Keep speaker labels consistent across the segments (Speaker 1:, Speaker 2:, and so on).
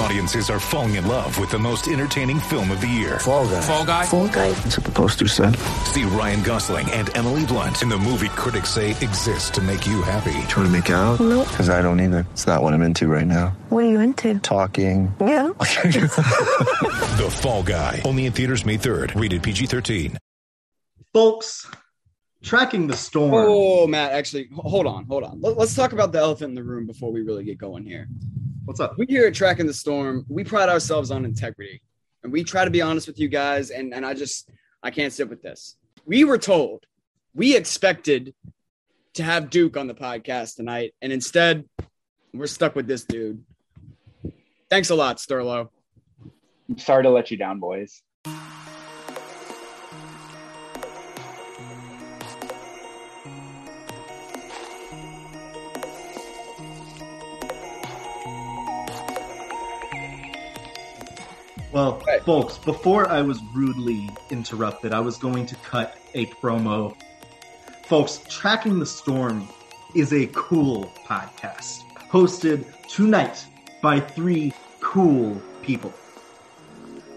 Speaker 1: Audiences are falling in love with the most entertaining film of the year.
Speaker 2: Fall guy.
Speaker 1: Fall Guy.
Speaker 2: Fall guy. That's what the poster said.
Speaker 1: See Ryan Gosling and Emily Blunt in the movie critics say exists to make you happy.
Speaker 2: Trying to make it out?
Speaker 3: Nope.
Speaker 2: Because I don't either. It's not what I'm into right now.
Speaker 3: What are you into?
Speaker 2: Talking.
Speaker 3: Yeah.
Speaker 1: The Fall Guy. Only in theaters May 3rd. Rated PG-13.
Speaker 4: folks tracking the storm
Speaker 5: Oh, Matt, actually, hold on, hold on. Let's talk about the elephant in the room before we really get going here.
Speaker 4: What's up
Speaker 5: We here at Tracking the Storm, we pride ourselves on integrity, and we try to be honest with you guys. And and I just I can't sit with this. We were told, we expected to have Duke on the podcast tonight, and instead, we're stuck with this dude. Thanks a lot, Sterlo.
Speaker 6: Sorry to let you down, boys.
Speaker 4: Well
Speaker 5: Right.
Speaker 4: folks before i was rudely interrupted i was going to cut a promo. Folks tracking the storm is a cool podcast hosted tonight by three cool people.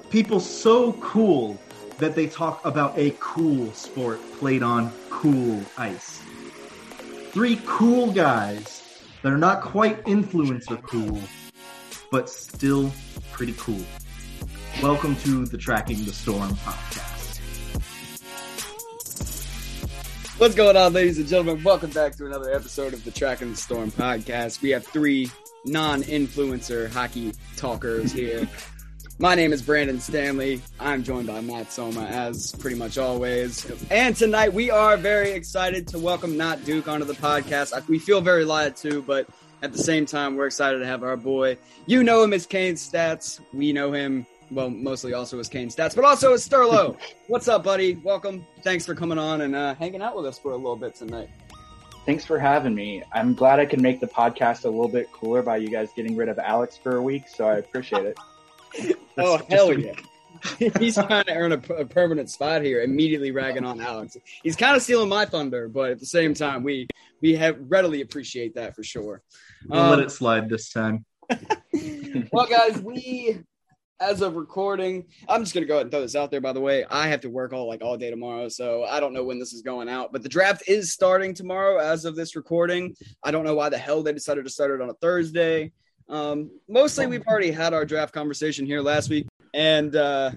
Speaker 4: People so cool that they talk about a cool sport played on cool ice. Three cool guys that are not quite influencer cool but still pretty cool Welcome to the Tracking the Storm podcast.
Speaker 5: What's going on, ladies and gentlemen? Welcome back to another episode of the Tracking the Storm podcast. We have three non-influencer hockey talkers here. My name is Brandon Stanley. I'm joined by Matt Soma, as pretty much always. And tonight we are very excited to welcome Not Duke onto the podcast. We feel very lied to, but at the same time, we're excited to have our boy. You know him as Kane Stats. We know him, well, mostly also as Kane Stats, but also as Sterlo. What's up, buddy? Welcome. Thanks for coming on and uh, hanging out with us for a little bit tonight.
Speaker 6: Thanks for having me. I'm glad I can make the podcast a little bit cooler by you guys getting rid of Alex for a week, so I appreciate it.
Speaker 5: Oh
Speaker 4: Just-
Speaker 5: hell
Speaker 4: just-
Speaker 5: yeah! He's trying to earn a, a permanent spot here. Immediately ragging on Alex. He's kind of stealing my thunder, but at the same time, we we have readily appreciate that for sure.
Speaker 4: We'll
Speaker 5: Um,
Speaker 4: let it slide this time.
Speaker 5: well, guys, we as of recording, I'm just gonna go ahead and throw this out there. By the way, I have to work all like all day tomorrow, so I don't know when this is going out. But the draft is starting tomorrow, as of this recording. I don't know why the hell they decided to start it on a Thursday. Um, mostly, we've already had our draft conversation here last week, and uh,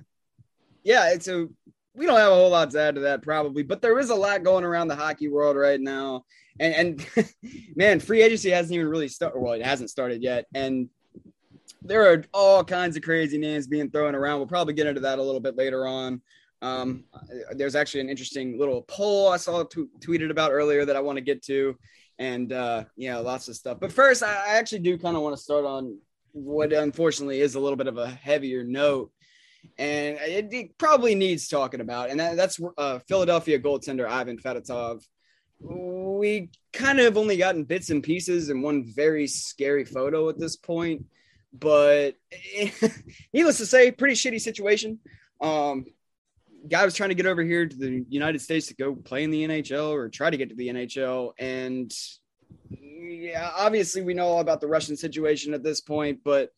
Speaker 5: yeah, it's a we don't have a whole lot to add to that probably, but there is a lot going around the hockey world right now. And and man, free agency hasn't even really started. Well, it hasn't started yet, and there are all kinds of crazy names being thrown around. We'll probably get into that a little bit later on. Um, there's actually an interesting little poll I saw t- tweeted about earlier that I want to get to, and uh, yeah, lots of stuff. But first, I, I actually do kind of want to start on what unfortunately is a little bit of a heavier note, and it, it probably needs talking about, and that, that's uh, Philadelphia goaltender Ivan Fedotov. We kind of have only gotten bits and pieces and one very scary photo at this point but needless to say, pretty shitty situation. Um, guy was trying to get over here to the United States to go play in the NHL or try to get to the NHL, and yeah, obviously we know all about the Russian situation at this point, but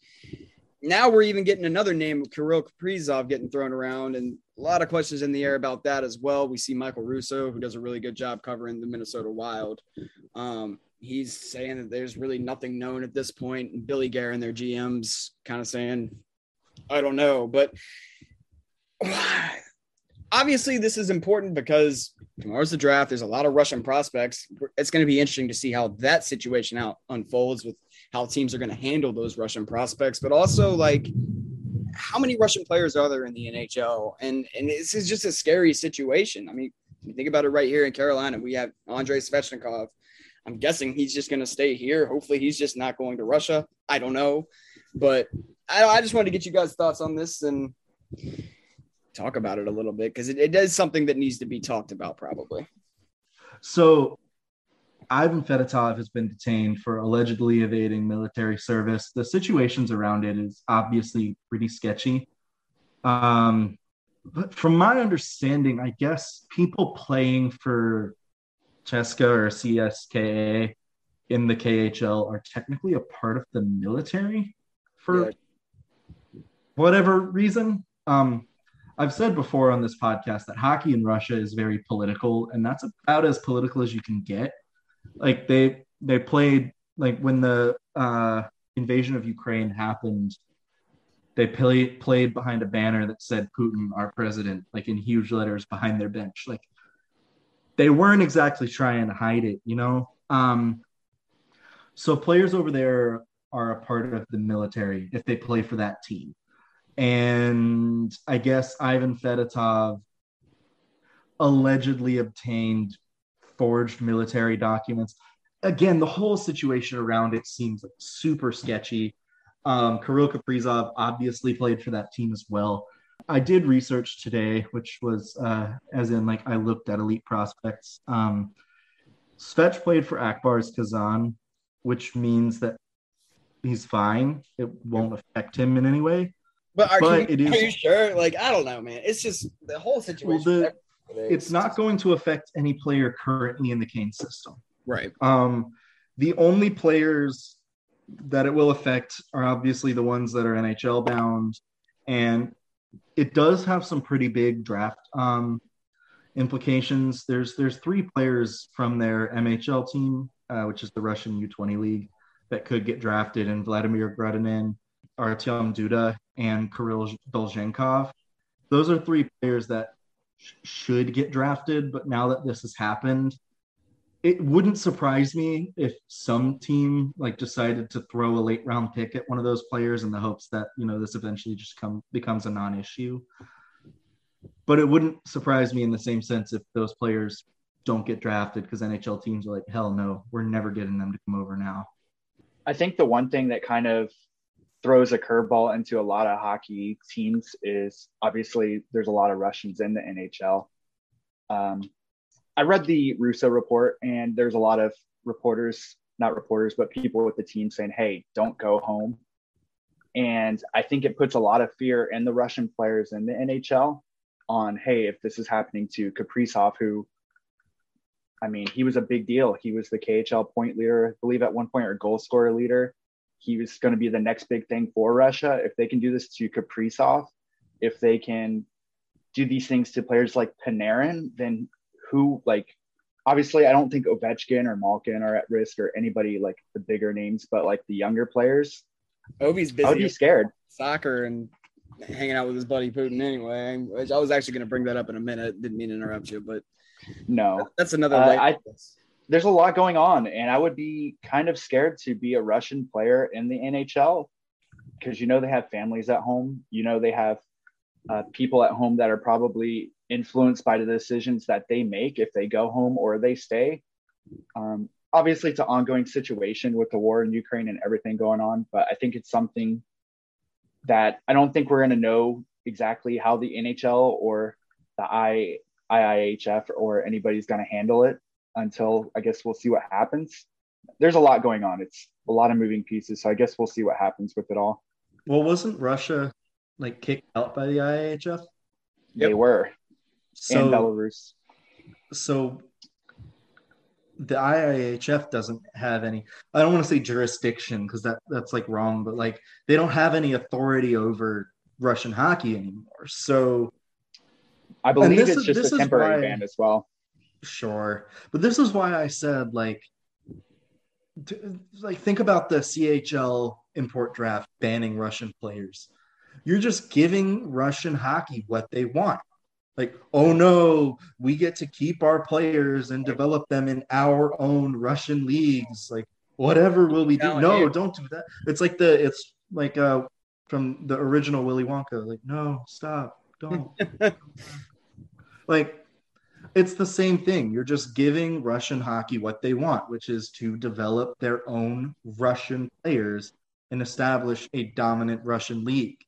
Speaker 5: now we're even getting another name, of Kirill Kaprizov, getting thrown around, and a lot of questions in the air about that as well. We see Michael Russo, who does a really good job covering the Minnesota Wild. Um, he's saying that there's really nothing known at this point. And Bill Guerin and their GMs kind of saying, I don't know. But obviously, this is important because tomorrow's the draft. There's a lot of Russian prospects. It's going to be interesting to see how that situation out unfolds with how teams are going to handle those Russian prospects. But also, like, how many Russian players are there in the NHL? And and this is just a scary situation. I mean, think about it right here in Carolina. We have Andrei Svechnikov. I'm guessing he's just going to stay here. Hopefully, he's just not going to Russia. I don't know, but I, I just wanted to get you guys' thoughts on this and talk about it a little bit because it, it is something that needs to be talked about, probably.
Speaker 4: So, Ivan Fedotov has been detained for allegedly evading military service. The situations around it is obviously pretty sketchy. Um, but from my understanding, I guess people playing for CSKA or CSKA in the KHL are technically a part of the military for
Speaker 5: Yeah.
Speaker 4: whatever reason. Um, I've said before on this podcast that hockey in Russia is very political, and that's about as political as you can get. Like they they played like when the uh, invasion of Ukraine happened, they played played behind a banner that said Putin, our president, like in huge letters behind their bench. Like they weren't exactly trying to hide it, you know. Um, so players over there are a part of the military if they play for that team. And I guess Ivan Fedotov allegedly obtained forged military documents. Again, the whole situation around it seems super sketchy. Um, Kirill Kaprizov obviously played for that team as well. I did research today, which was uh, as in like I looked at elite prospects. Um, Svech played for Ak Bars Kazan, which means that he's fine. It won't affect him in any way.
Speaker 5: But are,
Speaker 4: But
Speaker 5: you,
Speaker 4: it is-
Speaker 5: are you sure? Like, I don't know, man. It's just the whole situation.
Speaker 4: the- It's not going to affect any player currently in the Kane system.
Speaker 5: right.
Speaker 4: Um, the only players that it will affect are obviously the ones that are NHL bound, and it does have some pretty big draft um, implications. There's there's three players from their MHL team, uh, which is the Russian U20 league, that could get drafted, and Vladimir Grudinin, Artyom Duda, and Kirill Dolzhenkov. Those are three players that sh- should get drafted, but now that this has happened, it wouldn't surprise me if some team like decided to throw a late round pick at one of those players in the hopes that you know this eventually just come becomes a non-issue but it wouldn't surprise me in the same sense if those players don't get drafted because nhl teams are like hell no we're never getting them to come over now
Speaker 6: I think the one thing that kind of throws a curveball into a lot of hockey teams is obviously there's a lot of Russians in the NHL. Um, I read the Russo report, and there's a lot of reporters, not reporters, but people with the team saying, hey, don't go home. And I think it puts a lot of fear in the Russian players in the NHL on, hey, if this is happening to Kaprizov, who I mean, he was a big deal. He was the KHL point leader, I believe, at one point, or goal scorer leader. He was going to be the next big thing for Russia. If they can do this to Kaprizov, if they can do these things to players like Panarin, then who, like, obviously, I don't think Ovechkin or Malkin are at risk or anybody like the bigger names, but like the younger players,
Speaker 5: Ovi's
Speaker 6: I would be scared.
Speaker 5: soccer and hanging out with his buddy Putin anyway. Which I was actually going to bring that up in a minute. Didn't mean to interrupt you, but
Speaker 6: No,
Speaker 5: that's another.
Speaker 6: Uh, I- there's a lot going on, and I would be kind of scared to be a Russian player in the NHL because you know they have families at home. You know they have uh, people at home that are probably influenced by the decisions that they make if they go home or they stay. Um, obviously, it's an ongoing situation with the war in Ukraine and everything going on, but I think it's something that I don't think we're going to know exactly how the NHL or the I, IIHF or anybody's going to handle it until I guess we'll see what happens. There's a lot going on. It's a lot of moving pieces. So I guess we'll see what happens with it all.
Speaker 4: well wasn't russia like kicked out by the iihf
Speaker 6: They were. And
Speaker 4: so
Speaker 6: Belarus.
Speaker 4: so the IIHF doesn't have any I don't want to say jurisdiction because that that's like wrong but like they don't have any authority over Russian hockey anymore. So
Speaker 6: I believe
Speaker 4: this
Speaker 6: it's
Speaker 4: is-
Speaker 6: just a temporary
Speaker 4: why-
Speaker 6: ban as well.
Speaker 4: sure. But this is why I said like to, like think about the CHL import draft banning Russian players. You're just giving Russian hockey what they want. Like, oh no, we get to keep our players and develop them in our own Russian leagues. Like, whatever will we do? No, don't do that. It's like the it's like uh from the original Willy Wonka. Like, no, stop, don't. like, it's the same thing. You're just giving Russian hockey what they want, which is to develop their own Russian players and establish a dominant Russian league.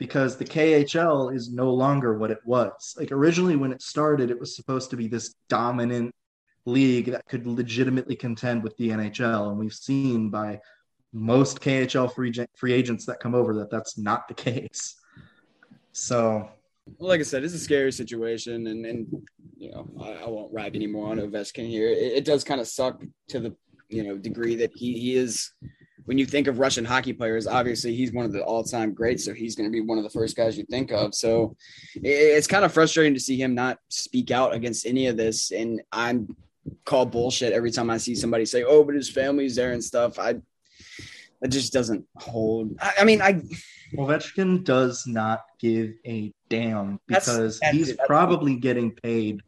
Speaker 4: Because the KHL is no longer what it was. Like originally, when it started, it was supposed to be this dominant league that could legitimately contend with the NHL. And we've seen by most KHL free, free agents that come over that that's not the case. So
Speaker 5: well, like I said, it's a scary situation, and and you know I, I won't rag anymore on Ovechkin here. It, it does kind of suck to the you know degree that he he is. When you think of Russian hockey players, obviously he's one of the all-time greats, so he's going to be one of the first guys you think of. So it's kind of frustrating to see him not speak out against any of this, and I'm call bullshit every time I see somebody say, "Oh, but his family's there and stuff." I that just doesn't hold. I, I mean, I
Speaker 4: Ovechkin does not give a damn because that's, he's that's, probably getting paid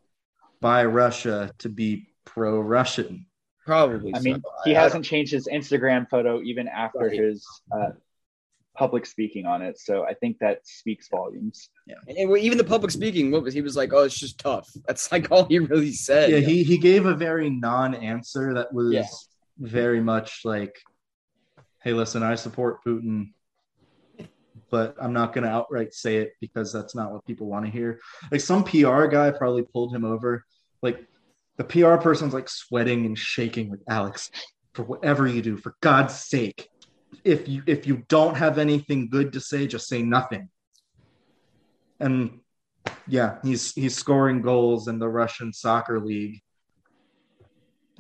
Speaker 4: by Russia to be pro-Russian.
Speaker 5: Probably.
Speaker 6: I so. mean, he I, hasn't I changed his Instagram photo even after right. his uh, public speaking on it. So I think that speaks volumes.
Speaker 5: Yeah. And even the public speaking, what was he was like, "Oh, it's just tough." That's like all he really said.
Speaker 4: Yeah, he he gave a very non-answer that was yeah. very much like, "Hey, listen, I support Putin." but I'm not going to outright say it because that's not what people want to hear. Like some PR guy probably pulled him over. Like the PR person's like sweating and shaking with Alex for whatever you do, for God's sake. If you if you don't have anything good to say, just say nothing. And yeah, he's he's scoring goals in the Russian soccer league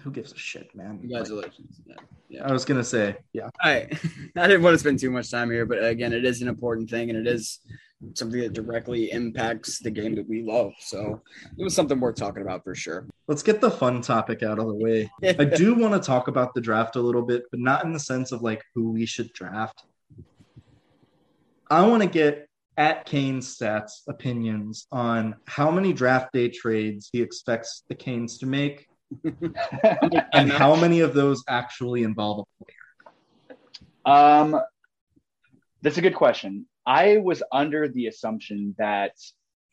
Speaker 4: who gives a shit, man?
Speaker 5: Congratulations. Like,
Speaker 4: yeah. I was gonna say, yeah.
Speaker 5: I I didn't want to spend too much time here, but again, it is an important thing, and it is something that directly impacts the game that we love. So it was something worth talking about for sure.
Speaker 4: Let's get the fun topic out of the way. I do want to talk about the draft a little bit, but not in the sense of like who we should draft. I want to get at Kane's stats opinions on how many draft day trades he expects the Canes to make and how many of those actually involve a player?
Speaker 6: Um, that's a good question. I was under the assumption that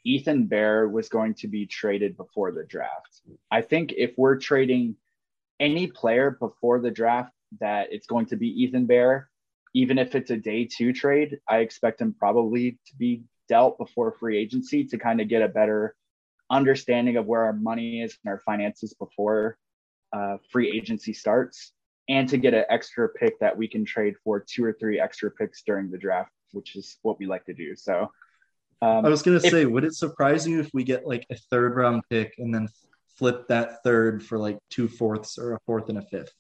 Speaker 6: Ethan Bear was going to be traded before the draft. I think if we're trading any player before the draft, that it's going to be Ethan Bear. Even if it's a day two trade, I expect him probably to be dealt before free agency to kind of get a better understanding of where our money is and our finances before uh, free agency starts, and to get an extra pick that we can trade for two or three extra picks during the draft, which is what we like to do. So,
Speaker 4: um, I was gonna say, would it surprise you if we get like a third round pick and then flip that third for like two fourths or a fourth and a fifth?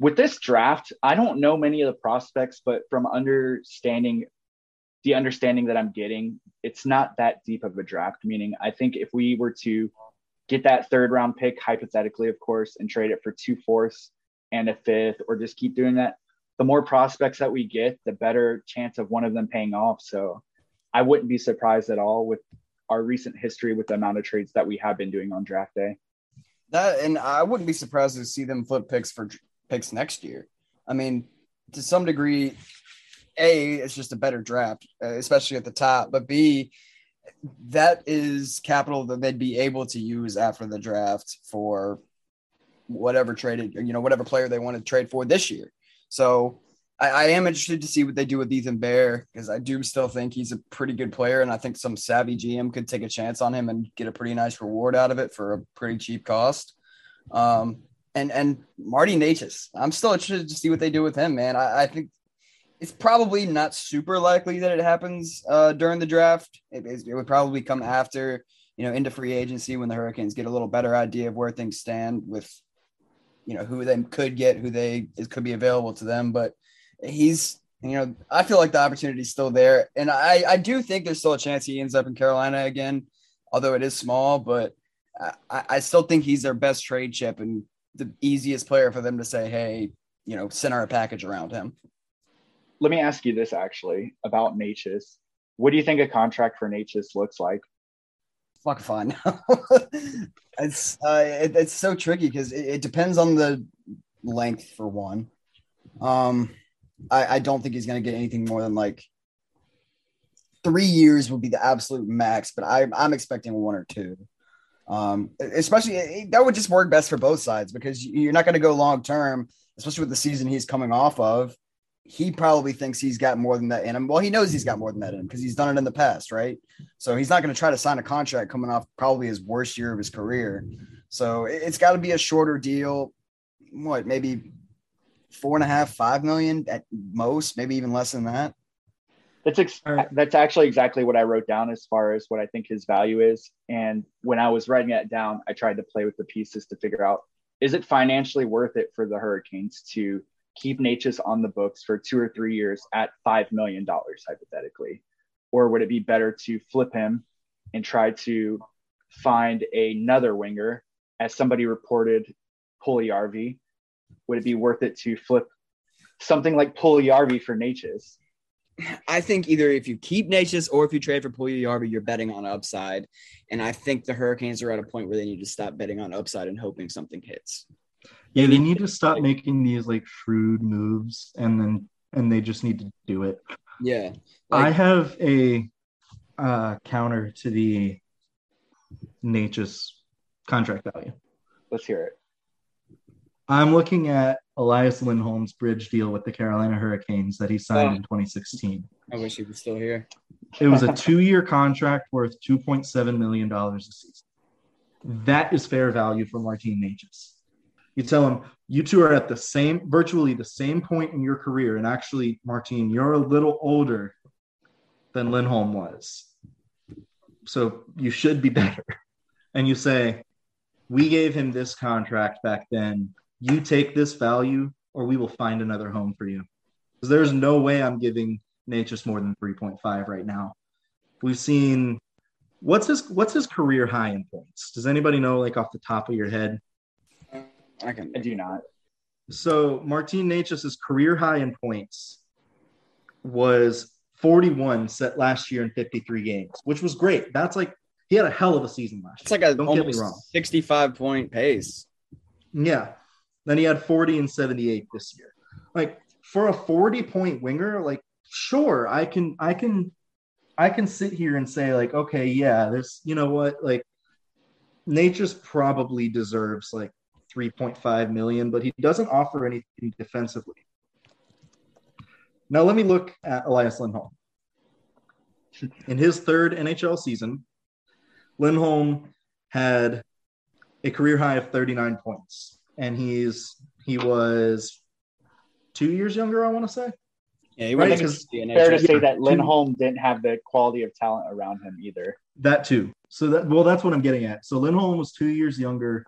Speaker 6: With this draft, I don't know many of the prospects, but from understanding the understanding that I'm getting, it's not that deep of a draft. Meaning, I think if we were to get that third round pick, hypothetically, of course, and trade it for two fourths and a fifth, or just keep doing that, the more prospects that we get, the better chance of one of them paying off. So I wouldn't be surprised at all with our recent history with the amount of trades that we have been doing on draft day.
Speaker 5: That and I wouldn't be surprised to see them flip picks for picks next year. I mean, to some degree, a it's just a better draft, uh, especially at the top. But B, that is capital that they'd be able to use after the draft for whatever traded, you know, whatever player they want to trade for this year. So I, I am interested to see what they do with Ethan Bear because I do still think he's a pretty good player, and I think some savvy GM could take a chance on him and get a pretty nice reward out of it for a pretty cheap cost. Um, and and Marty Necas, I'm still interested to see what they do with him, man. I, I think it's probably not super likely that it happens uh, during the draft. It, it, would probably come after, you know, into free agency when the Hurricanes get a little better idea of where things stand with, you know, who they could get, who they could be available to them. But he's, you know, I feel like the opportunity is still there, and I I do think there's still a chance he ends up in Carolina again, although it is small. But I, I still think he's their best trade chip and the easiest player for them to say, hey, you know, center a package around him
Speaker 6: let me ask you this actually about Necas. What do you think a contract for Necas looks like?
Speaker 5: Fuck fine. it's uh, it, it's so tricky because it, it, depends on the length for one. Um, I, I don't think he's going to get anything more than like three years would be the absolute max, but I, I'm expecting one or two. Um, especially that would just work best for both sides because you're not going to go long term, especially with the season he's coming off of. He probably thinks he's got more than that in him. Well, he knows he's got more than that in him because he's done it in the past, right? So he's not going to try to sign a contract coming off probably his worst year of his career. So it's got to be a shorter deal. What, maybe four and a half, five million at most, maybe even less than that.
Speaker 6: That's ex- right. that's actually exactly what I wrote down as far as what I think his value is. And when I was writing that down, I tried to play with the pieces to figure out is it financially worth it for the Hurricanes to keep Necas on the books for two or three years at five million dollars hypothetically, or would it be better to flip him and try to find another winger, as somebody reported, Puljujarvi? Would it be worth it to flip something like Puljujarvi for Necas?
Speaker 5: I think either if you keep Necas or if you trade for Puljujarvi, you're betting on upside. And I think the Hurricanes are at a point where they need to stop betting on upside and hoping something hits.
Speaker 4: Yeah, they need to stop making these like shrewd moves and then and they just need to do it.
Speaker 5: Yeah.
Speaker 4: Like, I have a uh, counter to the Necas contract value.
Speaker 6: Let's hear it.
Speaker 4: I'm looking at Elias Lindholm's bridge deal with the Carolina Hurricanes that he signed oh. in 2016.
Speaker 5: I wish he was still here.
Speaker 4: it was a two-year contract worth 2.7 million dollars a season. That is fair value for Martin Necas. You tell him you two are at the same, virtually the same point in your career, and actually, martine you're a little older than Lindholm was, so you should be better. And you say, we gave him this contract back then you take this value or we will find another home for you. Because there's no way I'm giving Necas more than 3.5 right now. We've seen what's his what's his career high in points? Does anybody know like off the top of your head?
Speaker 5: I can
Speaker 6: I do not.
Speaker 4: So Martin Necas's career high in points was 41 set last year in 53 games, which was great. That's like he had a hell of a season last
Speaker 5: it's year. It's like a Don't get me wrong. 65 point pace.
Speaker 4: Yeah. Then he had 40 and 78 this year. Like for a 40 point winger, like sure, I can I can I can sit here and say like, okay, yeah, this, you know what, like Necas probably deserves like 3.5 million, but he doesn't offer anything defensively. Now let me look at Elias Lindholm. In his third NHL season, Lindholm had a career high of 39 points and he's he was two years younger. I want to say.
Speaker 5: Yeah, he right? It's
Speaker 6: fair to say that Lindholm didn't have the quality of talent around him either.
Speaker 4: That too. So that well, that's what I'm getting at. So Lindholm was two years younger,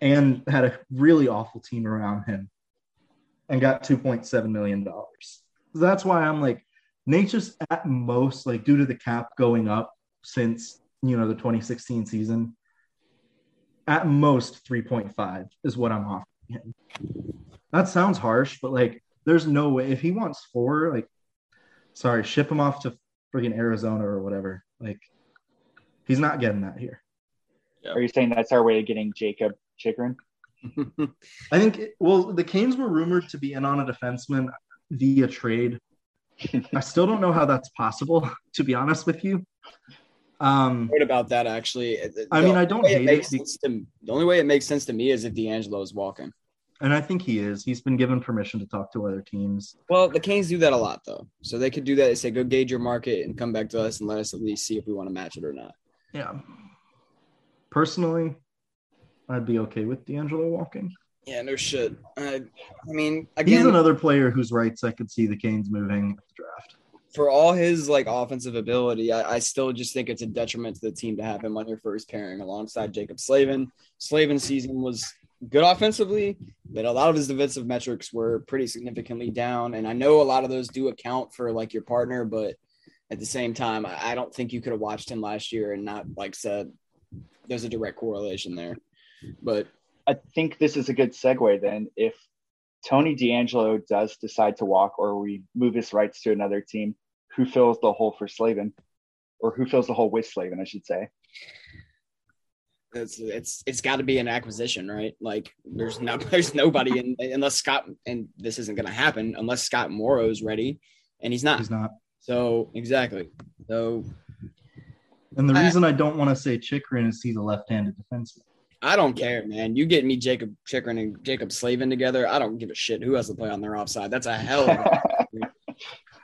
Speaker 4: and had a really awful team around him, and got 2.7 million dollars. So that's why I'm like, Necas at most, like due to the cap going up since you know the 2016 season, at most 3.5 is what I'm offering him. That sounds harsh, but like there's no way if he wants four, like sorry, ship him off to freaking Arizona or whatever. Like he's not getting that here.
Speaker 6: Are you saying that's our way of getting Jakob Chychrun?
Speaker 4: I think well, the Canes were rumored to be in on a defenseman via trade. I still don't know how that's possible, to be honest with you. Um,
Speaker 5: What about that actually.
Speaker 4: I mean, I don't hate it.
Speaker 5: it to, the only way it makes sense to me is if DeAngelo is walking.
Speaker 4: And I think he is. He's been given permission to talk to other teams.
Speaker 5: Well, the Canes do that a lot, though. So they could do that. They say, go gauge your market and come back to us and let us at least see if we want to match it or not.
Speaker 4: Yeah. Personally, I'd be okay with DeAngelo walking.
Speaker 5: Yeah, no shit. I, I mean, again,
Speaker 4: he's another player whose rights I could see the Canes moving the draft
Speaker 5: for all his like offensive ability, I, I, still just think it's a detriment to the team to have him on your first pairing alongside Jaccob Slavin. Slavin's season was good offensively, but a lot of his defensive metrics were pretty significantly down. And I know a lot of those do account for like your partner, but at the same time, I, I don't think you could have watched him last year and not like said there's a direct correlation there. But
Speaker 6: I think this is a good segue then. If Tony DeAngelo does decide to walk or we move his rights to another team, who fills the hole for Slavin, or who fills the hole with Slavin, I should say.
Speaker 5: it's it's it's got to be an acquisition, right? Like there's no there's nobody in unless Scott and this isn't going to happen unless Scott Morrow's ready, and he's not.
Speaker 4: He's not.
Speaker 5: So exactly. So
Speaker 4: And the
Speaker 5: I-
Speaker 4: reason I don't want to say Chychrun is he's a left-handed defenseman.
Speaker 5: I don't care, man. You get me Jakob Chychrun and Jaccob Slavin together. I don't give a shit who has to play on their offside. That's a hell. Of a,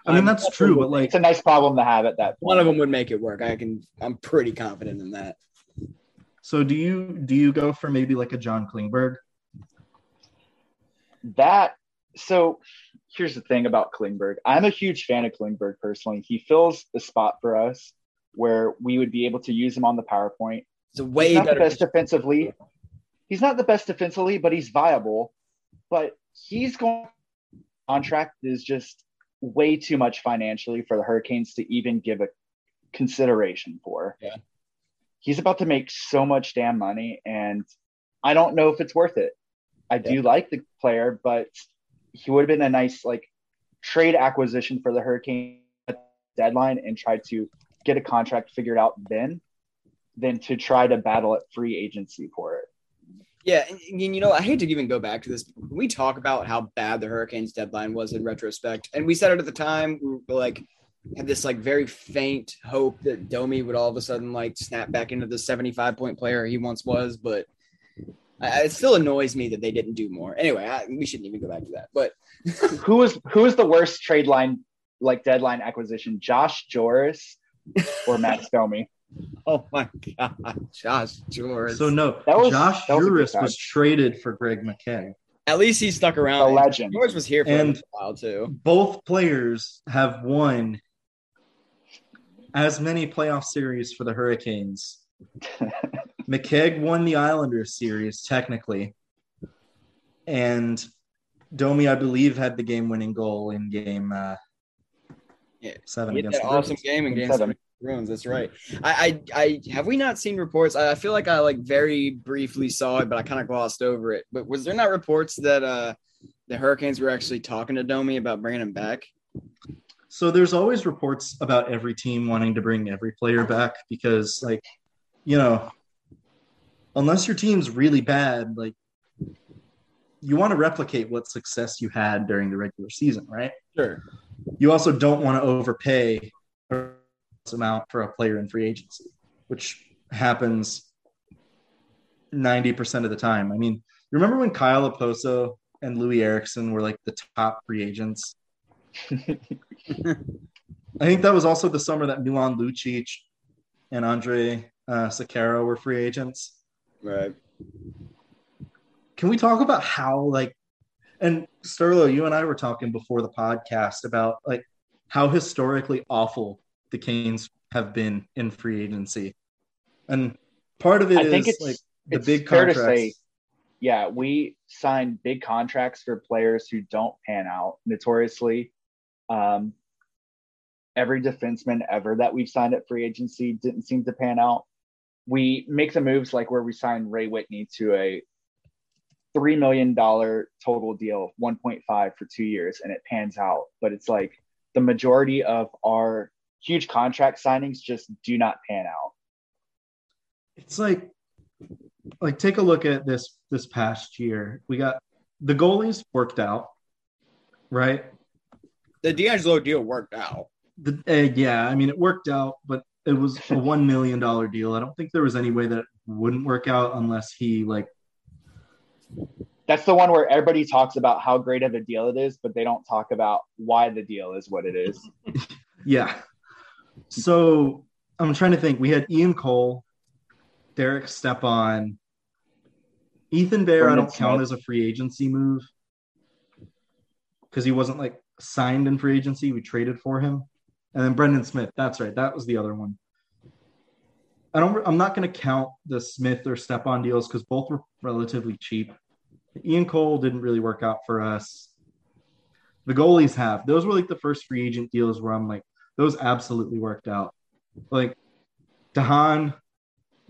Speaker 4: I mean, that's true, but like
Speaker 6: it's a nice problem to have at that
Speaker 5: one of them would make it work. I can. I'm pretty confident in that.
Speaker 4: So do you do you go for maybe like a John Klingberg?
Speaker 6: that so here's the thing about Klingberg. I'm a huge fan of Klingberg personally. He fills the spot for us where we would be able to use him on the PowerPoint.
Speaker 5: It's a
Speaker 6: He's
Speaker 5: way
Speaker 6: not the
Speaker 5: better.
Speaker 6: best defensively. He's not the best defensively, but he's viable. But he's going contract is just way too much financially for the Hurricanes to even give a consideration for.
Speaker 5: Yeah.
Speaker 6: He's about to make so much damn money, and I don't know if it's worth it. I do like the player, but he would have been a nice like trade acquisition for the Hurricane deadline and try to get a contract figured out then than to try to battle at free agency for it.
Speaker 5: Yeah, and, and you know, I hate to even go back to this. We talk about how bad the Hurricanes deadline was in retrospect, and we said it at the time, we were like had this like very faint hope that Domi would all of a sudden like snap back into the 75 point player he once was, but I, it still annoys me that they didn't do more. Anyway, I, we shouldn't even go back to that. But
Speaker 6: who was who was the worst trade line like deadline acquisition? Josh Jooris or Max Domi?
Speaker 5: oh my god, Josh George.
Speaker 4: So no,
Speaker 6: That was-
Speaker 4: Josh
Speaker 6: that was Jooris
Speaker 4: was traded for Greg McKegg.
Speaker 5: at least he stuck around.
Speaker 6: A
Speaker 5: around.
Speaker 6: legend.
Speaker 5: George was here for
Speaker 4: And-
Speaker 5: a while too.
Speaker 4: Both players have won as many playoff series for the Hurricanes. McKegg won the Islanders series technically, and Domi, I believe, had the game-winning goal in game uh,
Speaker 5: Yeah.
Speaker 4: seven
Speaker 5: He had
Speaker 4: against
Speaker 5: that
Speaker 4: the
Speaker 5: awesome
Speaker 4: Bruins.
Speaker 5: game in game
Speaker 6: Seven.
Speaker 5: seven. Bruins. That's right. I, I, I have we not seen reports? I, I feel like I like very briefly saw it, but I kind of glossed over it. But was there not reports that uh the Hurricanes were actually talking to Domi about bringing him back?
Speaker 4: So there's always reports about every team wanting to bring every player back because, like, you know, unless your team's really bad, like, you want to replicate what success you had during the regular season, right?
Speaker 5: Sure.
Speaker 4: You also don't want to overpay amount for a player in free agency, which happens 90% of the time. I mean, remember when Kyle Okposo and Loui Eriksson were like the top free agents? I think that was also the summer that Milan Lucic and Andre uh, were free agents.
Speaker 5: Right.
Speaker 4: Can we talk about how like and Sterlo, you and I were talking before the podcast about like how historically awful the Canes have been in free agency. And part of it
Speaker 6: I
Speaker 4: is
Speaker 6: think it's
Speaker 4: like the
Speaker 6: it's
Speaker 4: big
Speaker 6: fair to
Speaker 4: contracts.
Speaker 6: say, yeah, we sign big contracts for players who don't pan out. Notoriously, um, every defenseman ever that we've signed at free agency didn't seem to pan out. We make the moves like where we signed Ray Whitney to a three million dollar total deal, one point five for two years, and it pans out. But it's like the majority of our huge contract signings just do not pan out.
Speaker 4: it's like like take a look at this this past year. We got the goalies worked out, right?
Speaker 5: The DeAngelo deal worked out.
Speaker 4: The uh, yeah, I mean it worked out, but it was a one million dollar deal. I don't think there was any way that it wouldn't work out unless he like
Speaker 6: That's the one where everybody talks about how great of a deal it is, but they don't talk about why the deal is what it is.
Speaker 4: yeah. So I'm trying to think. We had Ian Cole, Derek Stepan, Ethan Bear. I don't count as a free agency move because he wasn't like signed in free agency. We traded for him, and then Brendan Smith. That's right. That was the other one. I don't. I'm not going to count the Smith or Stepan deals because both were relatively cheap. Ian Cole didn't really work out for us. The goalies have. Those were like the first free agent deals where I'm like, those absolutely worked out. Like Dahan,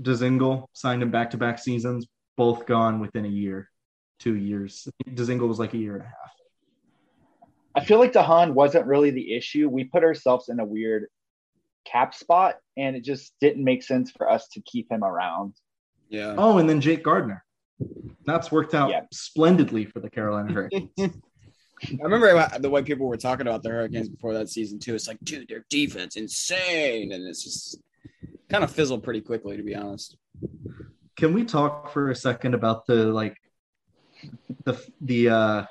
Speaker 4: Dezingle signed him back to back seasons, both gone within a year, two years. Dezingle was like a year and a half.
Speaker 6: I feel like Dahan wasn't really the issue. We put ourselves in a weird cap spot, and it just didn't make sense for us to keep him around.
Speaker 5: Yeah.
Speaker 4: Oh, and then Jake Gardiner. That's worked out
Speaker 6: Yeah.
Speaker 4: splendidly for the Carolina Hurricanes.
Speaker 5: I remember the way people were talking about the Hurricanes before that season too. It's like, dude, their defense insane, and it's just kind of fizzled pretty quickly, to be honest.
Speaker 4: Can we talk for a second about the like the the uh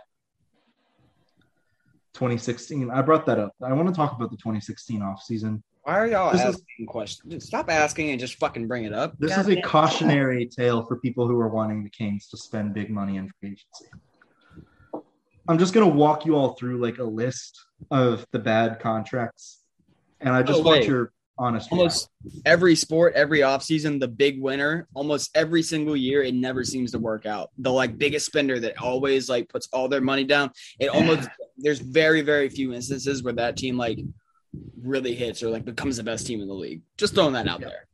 Speaker 4: 2016? I brought that up. I want to talk about the 2016 offseason.
Speaker 5: Why are y'all
Speaker 4: This is-
Speaker 5: asking questions? Dude, stop asking and just fucking bring it up.
Speaker 4: This
Speaker 5: God
Speaker 4: is a
Speaker 5: damn.
Speaker 4: cautionary tale for people who are wanting the Kings to spend big money in free agency. I'm just gonna walk you all through like a list of the bad contracts, and I just
Speaker 5: Oh,
Speaker 4: want your honest.
Speaker 5: almost every sport, every offseason, the big winner, almost every single year, it never seems to work out. The like biggest spender that always like puts all their money down. It almost there's very, very few instances where that team like really hits or like becomes the best team in the league. Just throwing that out
Speaker 4: Yeah.
Speaker 5: there.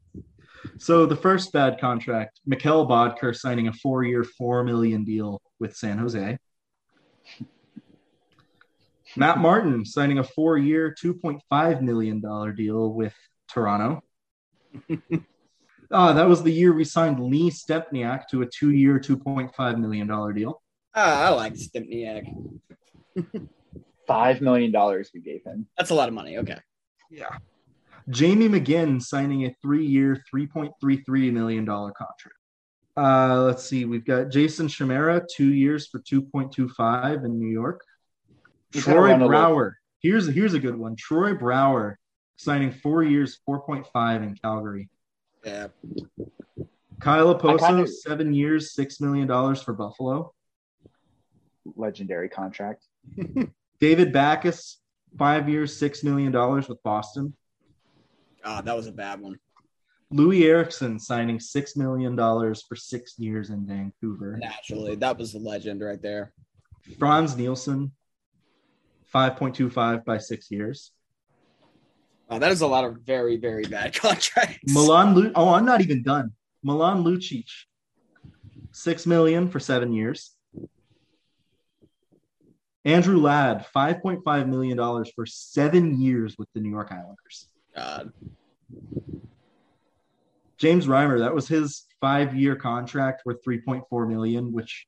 Speaker 4: So the first bad contract, Mikkel Boedker signing a four-year, four million deal with San Jose. Matt Martin signing a four-year, two point five million dollar deal with Toronto. Ah, that was the year we signed Lee Stempniak to a two-year, two point five million dollar deal.
Speaker 5: Ah, I like Stempniak.
Speaker 6: Five million dollars we gave him.
Speaker 5: That's a lot of money. Okay.
Speaker 4: Yeah. Jamie McGinn signing a three-year, three point three three million dollar contract. Uh, let's see. We've got Jason Chimera, two years for two point two five in New York.
Speaker 6: He's
Speaker 4: Troy
Speaker 6: a
Speaker 4: Brower. Here's here's a good one. Troy Brouwer signing four years, four point five in Calgary.
Speaker 5: Yeah.
Speaker 4: Kyle Okposo,
Speaker 6: kinda-
Speaker 4: seven years, six million dollars for Buffalo.
Speaker 6: Legendary contract.
Speaker 4: David Backes, five years, six million dollars with Boston.
Speaker 5: Ah, that was a bad one.
Speaker 4: Loui Eriksson signing six million dollars for six years in Vancouver.
Speaker 5: Naturally, that was the legend right there.
Speaker 4: Frans Nielsen, five point two five by six years.
Speaker 5: Oh, that is a lot of very, very bad contracts.
Speaker 4: Milan Lu- Oh, I'm not even done. Milan Lucic, six million for seven years. Andrew Ladd, five point five million dollars for seven years with the New York Islanders.
Speaker 5: God.
Speaker 4: James Reimer, that was his five-year contract worth 3.4 million, which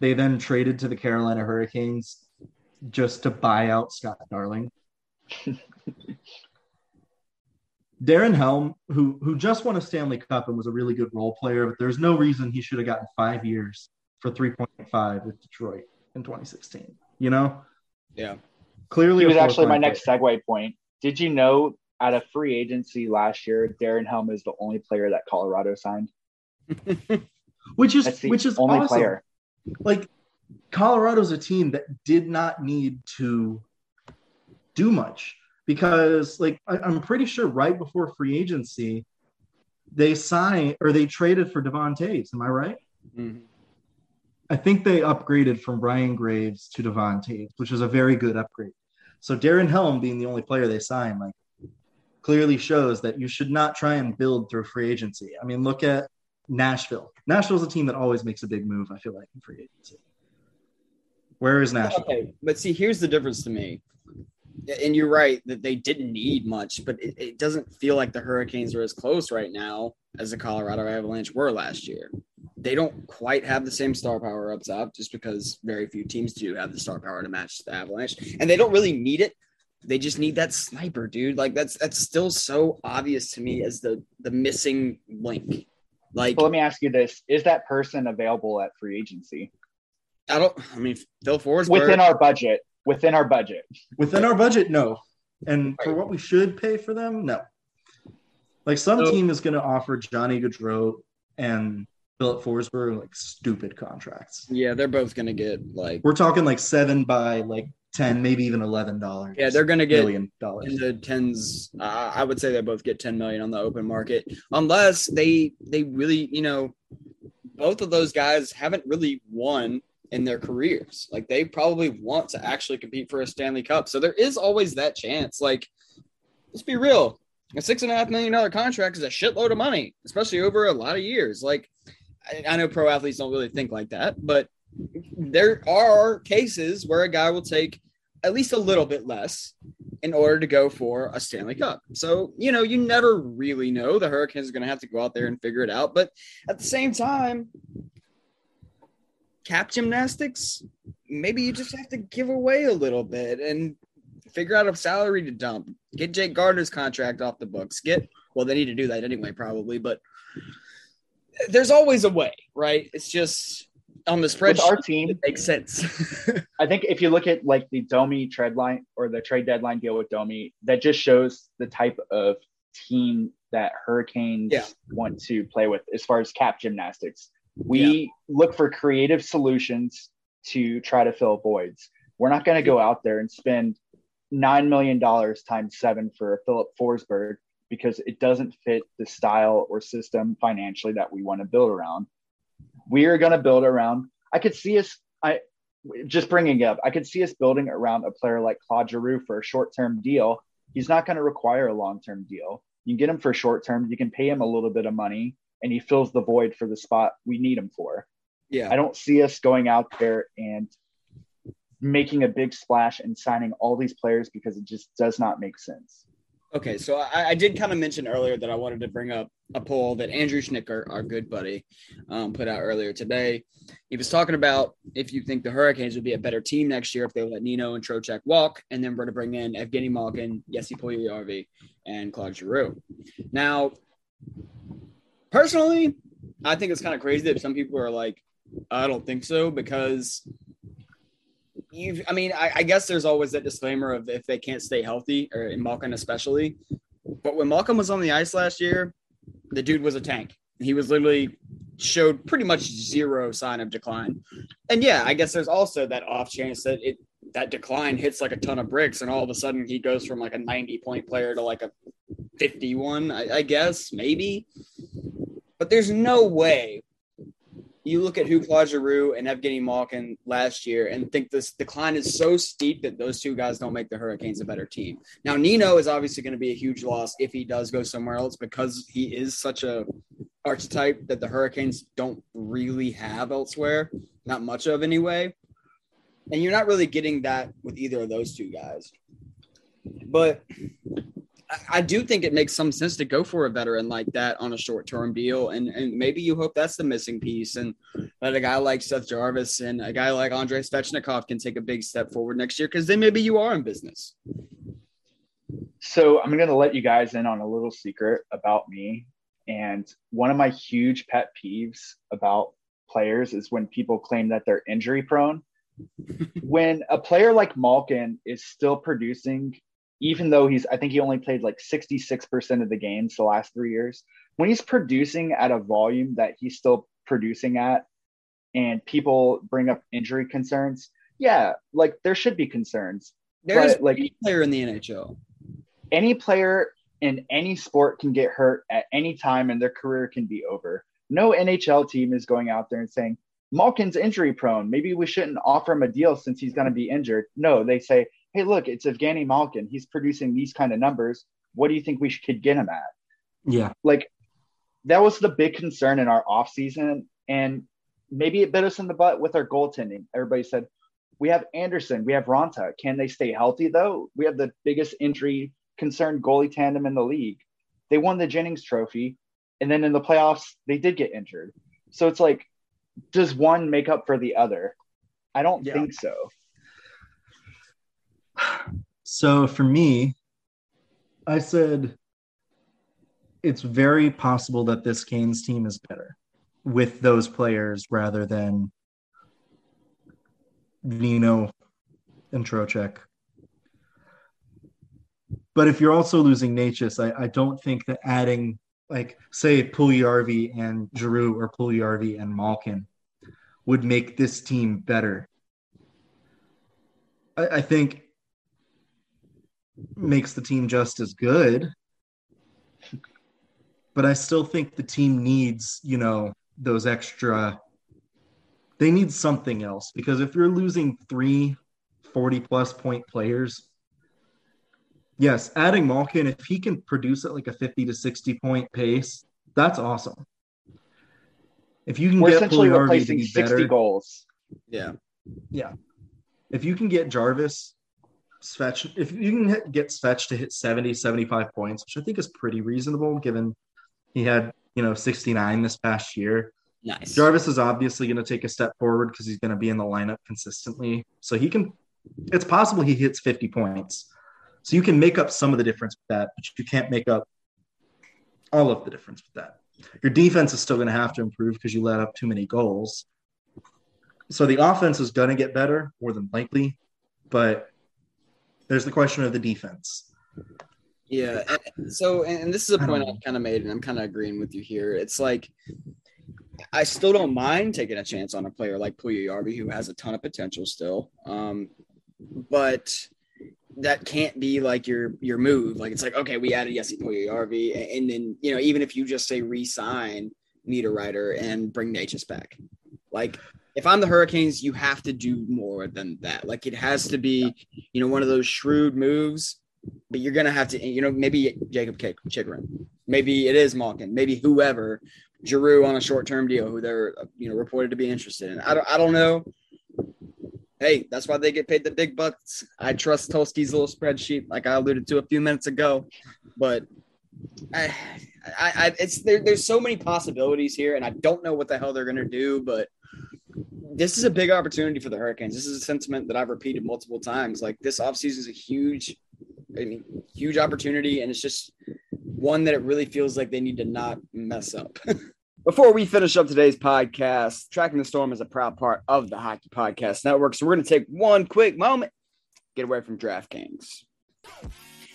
Speaker 4: they then traded to the Carolina Hurricanes just to buy out Scott Darling. Darren Helm, who who just won a Stanley Cup and was a really good role player, but there's no reason he should have gotten five years for 3.5 with Detroit in 2016. You know,
Speaker 5: Yeah.
Speaker 4: clearly
Speaker 6: He was actually my
Speaker 4: fourth-line
Speaker 6: next segue point. Did you know at a free agency last year, Darren Helm is the only player that Colorado signed?
Speaker 4: which is which is
Speaker 6: only
Speaker 4: awesome.
Speaker 6: player.
Speaker 4: like Colorado's a team that did not need to do much because like I, I'm pretty sure right before free agency they signed or they traded for Devon Toews. Am I right?
Speaker 5: Mhm.
Speaker 4: I think they upgraded from Ryan Graves to Devon Toews, which is a very good upgrade. So Darren Helm being the only player they signed, like clearly shows that you should not try and build through free agency. I mean, look at Nashville. Nashville's a team that always makes a big move, I feel like, in free agency. Where is Nashville?
Speaker 5: Okay, but see, here's the difference to me. And you're right that they didn't need much, but it, it doesn't feel like the Hurricanes are as close right now as the Colorado Avalanche were last year. They don't quite have the same star power up top just because very few teams do have the star power to match the Avalanche. And they don't really need it. They just need that sniper, dude. Like that's that's still so obvious to me as the the missing link. Like
Speaker 6: So let me ask you this: Is that person available at free agency
Speaker 5: I don't I mean Phil Forsberg
Speaker 6: within our budget? Within our budget,
Speaker 4: Within our budget, no. And for what we should pay for them, no. Like some
Speaker 5: So-
Speaker 4: team is going to offer Johnny Gaudreau and Filip Forsberg like stupid contracts.
Speaker 5: Yeah, they're both gonna get like
Speaker 4: We're talking like seven by like ten, maybe even eleven dollars.
Speaker 5: yeah, they're gonna get
Speaker 4: million dollars.
Speaker 5: in the tens. Uh, I would say they both get 10 million on the open market, unless they they really, you know, both of those guys haven't really won in their careers. Like they probably want to actually compete for a Stanley Cup. So there is always that chance. Like, let's be real. A six and a half million dollar contract is a shitload of money, especially over a lot of years. Like, I, I know pro athletes don't really think like that, but there are cases where a guy will take at least a little bit less in order to go for a Stanley Cup. So, you know, you never really know. The Hurricanes are going to have to go out there and figure it out. But at the same time, cap gymnastics, maybe you just have to give away a little bit and figure out a salary to dump. Get Jake Gardiner's contract off the books. Get, well, they need to do that anyway, probably, but there's always a way, right? It's just on the
Speaker 6: With
Speaker 5: spreadsheet.
Speaker 6: our team,
Speaker 5: it makes sense.
Speaker 6: I think if you look at like the Domi trade line or the trade deadline deal with Domi, that just shows the type of team that Hurricanes
Speaker 5: Yeah.
Speaker 6: want to play with as far as cap gymnastics. We look for creative solutions to try to fill voids. We're not going to go out there and spend $9 million times seven for Filip Forsberg because it doesn't fit the style or system financially that we want to build around. We are going to build around. I could see us. I just bringing it up. I could see us building around a player like Claude Giroux for a short-term deal. He's not going to require a long-term deal. You can get him for short-term. You can pay him a little bit of money, and he fills the void for the spot we need him for.
Speaker 5: yeah.
Speaker 6: I don't see us going out there and making a big splash and signing all these players because it just does not make sense.
Speaker 5: Okay, so I, I did kind of mention earlier that I wanted to bring up a poll that Andrew Schnicker, our good buddy, um, put out earlier today. He was talking about if you think the Hurricanes would be a better team next year if they let Nino and Trocheck walk, and then were to bring in Evgeny Malkin, Jesse Puljujärvi, and Claude Giroux. Now, personally, I think it's kind of crazy that some people are like, I don't think so because you I mean, I, I guess there's always that disclaimer of if they can't stay healthy, or in Malkin especially. But when Malkin was on the ice last year, the dude was a tank. He was literally showed pretty much zero sign of decline. And yeah, I guess there's also that off chance that it that decline hits like a ton of bricks, and all of a sudden he goes from like a 90 point player to like a 51, I, I guess, maybe. But there's no way you look at who Claude Giroux and Evgeny Malkin last year and think this decline is so steep that those two guys don't make the Hurricanes a better team. Now, Nino is obviously going to be a huge loss if he does go somewhere else because he is such a archetype that the Hurricanes don't really have elsewhere, not much of anyway. And you're not really getting that with either of those two guys. But I- do think it makes some sense to go for a veteran like that on a short term deal. And, and maybe you hope that's the missing piece. And that a guy like Seth Jarvis and a guy like Andrei Svechnikov can take a big step forward next year because then maybe you are in business.
Speaker 6: So I'm going to let you guys in on a little secret about me. And one of my huge pet peeves about players is when people claim that they're injury prone. when a player like Malkin is still producing, even though he's, I think he only played like 66% of the games the last three years, when he's producing at a volume that he's still producing at, and people bring up injury concerns, yeah, like there should be concerns.
Speaker 5: There's
Speaker 6: like-
Speaker 5: any player in the NHL.
Speaker 6: any player in any sport can get hurt at any time and their career can be over. No NHL team is going out there and saying, Malkin's injury prone. Maybe we shouldn't offer him a deal since he's going to be injured. No, they say, hey, look, it's Evgeny Malkin. He's producing these kind of numbers. What do you think we should, could get him at?
Speaker 4: Yeah.
Speaker 6: Like, that was the big concern in our offseason. And maybe it bit us in the butt with our goaltending. Everybody said, we have Anderson, we have Raanta. Can they stay healthy though? We have the biggest injury concerned goalie tandem in the league. They won the Jennings trophy, and then in the playoffs, they did get injured. So it's like, does one make up for the other? I don't
Speaker 5: Yeah.
Speaker 6: think so.
Speaker 4: So for me, I said it's very possible that this Canes team is better with those players rather than Nino and Trocheck. But if you're also losing Necas, I, I don't think that adding like say Puljujärvi and Giroux or Puljujärvi and Malkin would make this team better. I, I think makes the team just as good. But I still think the team needs, you know, those extra. They need something else because if you're losing three 40 plus point players, yes, adding Malkin, if he can produce at like a 50 to 60 point pace, that's awesome. If you can
Speaker 6: We're
Speaker 4: get
Speaker 6: essentially
Speaker 4: Puljujärvi to
Speaker 6: replacing
Speaker 4: be
Speaker 6: 60
Speaker 4: better,
Speaker 6: goals.
Speaker 5: Yeah. Yeah.
Speaker 4: if you can get Jarvis Svetch, if you can hit, get Svetch to hit 70, 75 points, which I think is pretty reasonable given he had, you know, 69 this past year.
Speaker 5: Nice.
Speaker 4: Jarvis is obviously going to take a step forward because he's going to be in the lineup consistently. So he can, it's possible he hits 50 points. So you can make up some of the difference with that, but you can't make up all of the difference with that. Your defense is still going to have to improve because you let up too many goals. So the offense is going to get better more than likely, but there's the question of the defense.
Speaker 5: Yeah. and- So, and this is a point I've kind of made, and I'm kind of agreeing with you here. It's like I still don't mind taking a chance on a player like Puljujärvi, who has a ton of potential still. Um, but that can't be like your your move. Like it's like, okay, we added Jesse Puljujärvi, and then you know, even if you just say re-sign Niederreiter and bring Necas back, like if I'm the Hurricanes, you have to do more than that. Like it has to be, you know, one of those shrewd moves but you're gonna have to, you know, maybe Jakob Chychrun, maybe it is Malkin, maybe whoever, Giroux on a short term deal, who they're you know reported to be interested in. I don't, I don't know. Hey, that's why they get paid the big bucks. I trust Tulsky's little spreadsheet, like I alluded to a few minutes ago, but I, I, I it's there. There's so many possibilities here, and I don't know what the hell they're gonna do, but this is a big opportunity for the Hurricanes. This is a sentiment that I've repeated multiple times. Like this offseason is a huge, I mean, huge opportunity, and it's just one that it really feels like they need to not mess up. Before we finish up today's podcast, Tracking the Storm is a proud part of the Hockey Podcast Network. So we're going to take one quick moment, get away from DraftKings.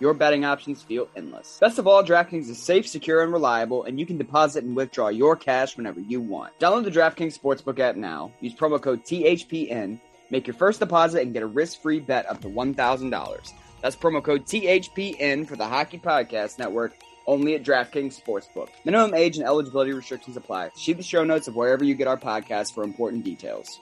Speaker 5: your betting options feel endless. Best of all, DraftKings is safe, secure, and reliable, and you can deposit and withdraw your cash whenever you want. Download the DraftKings Sportsbook app now. Use promo code THPN. Make your first deposit and get a risk-free bet up to $1,000. That's promo code THPN for the Hockey Podcast Network, only at DraftKings Sportsbook. Minimum age and eligibility restrictions apply. See the show notes of wherever you get our podcast for important details.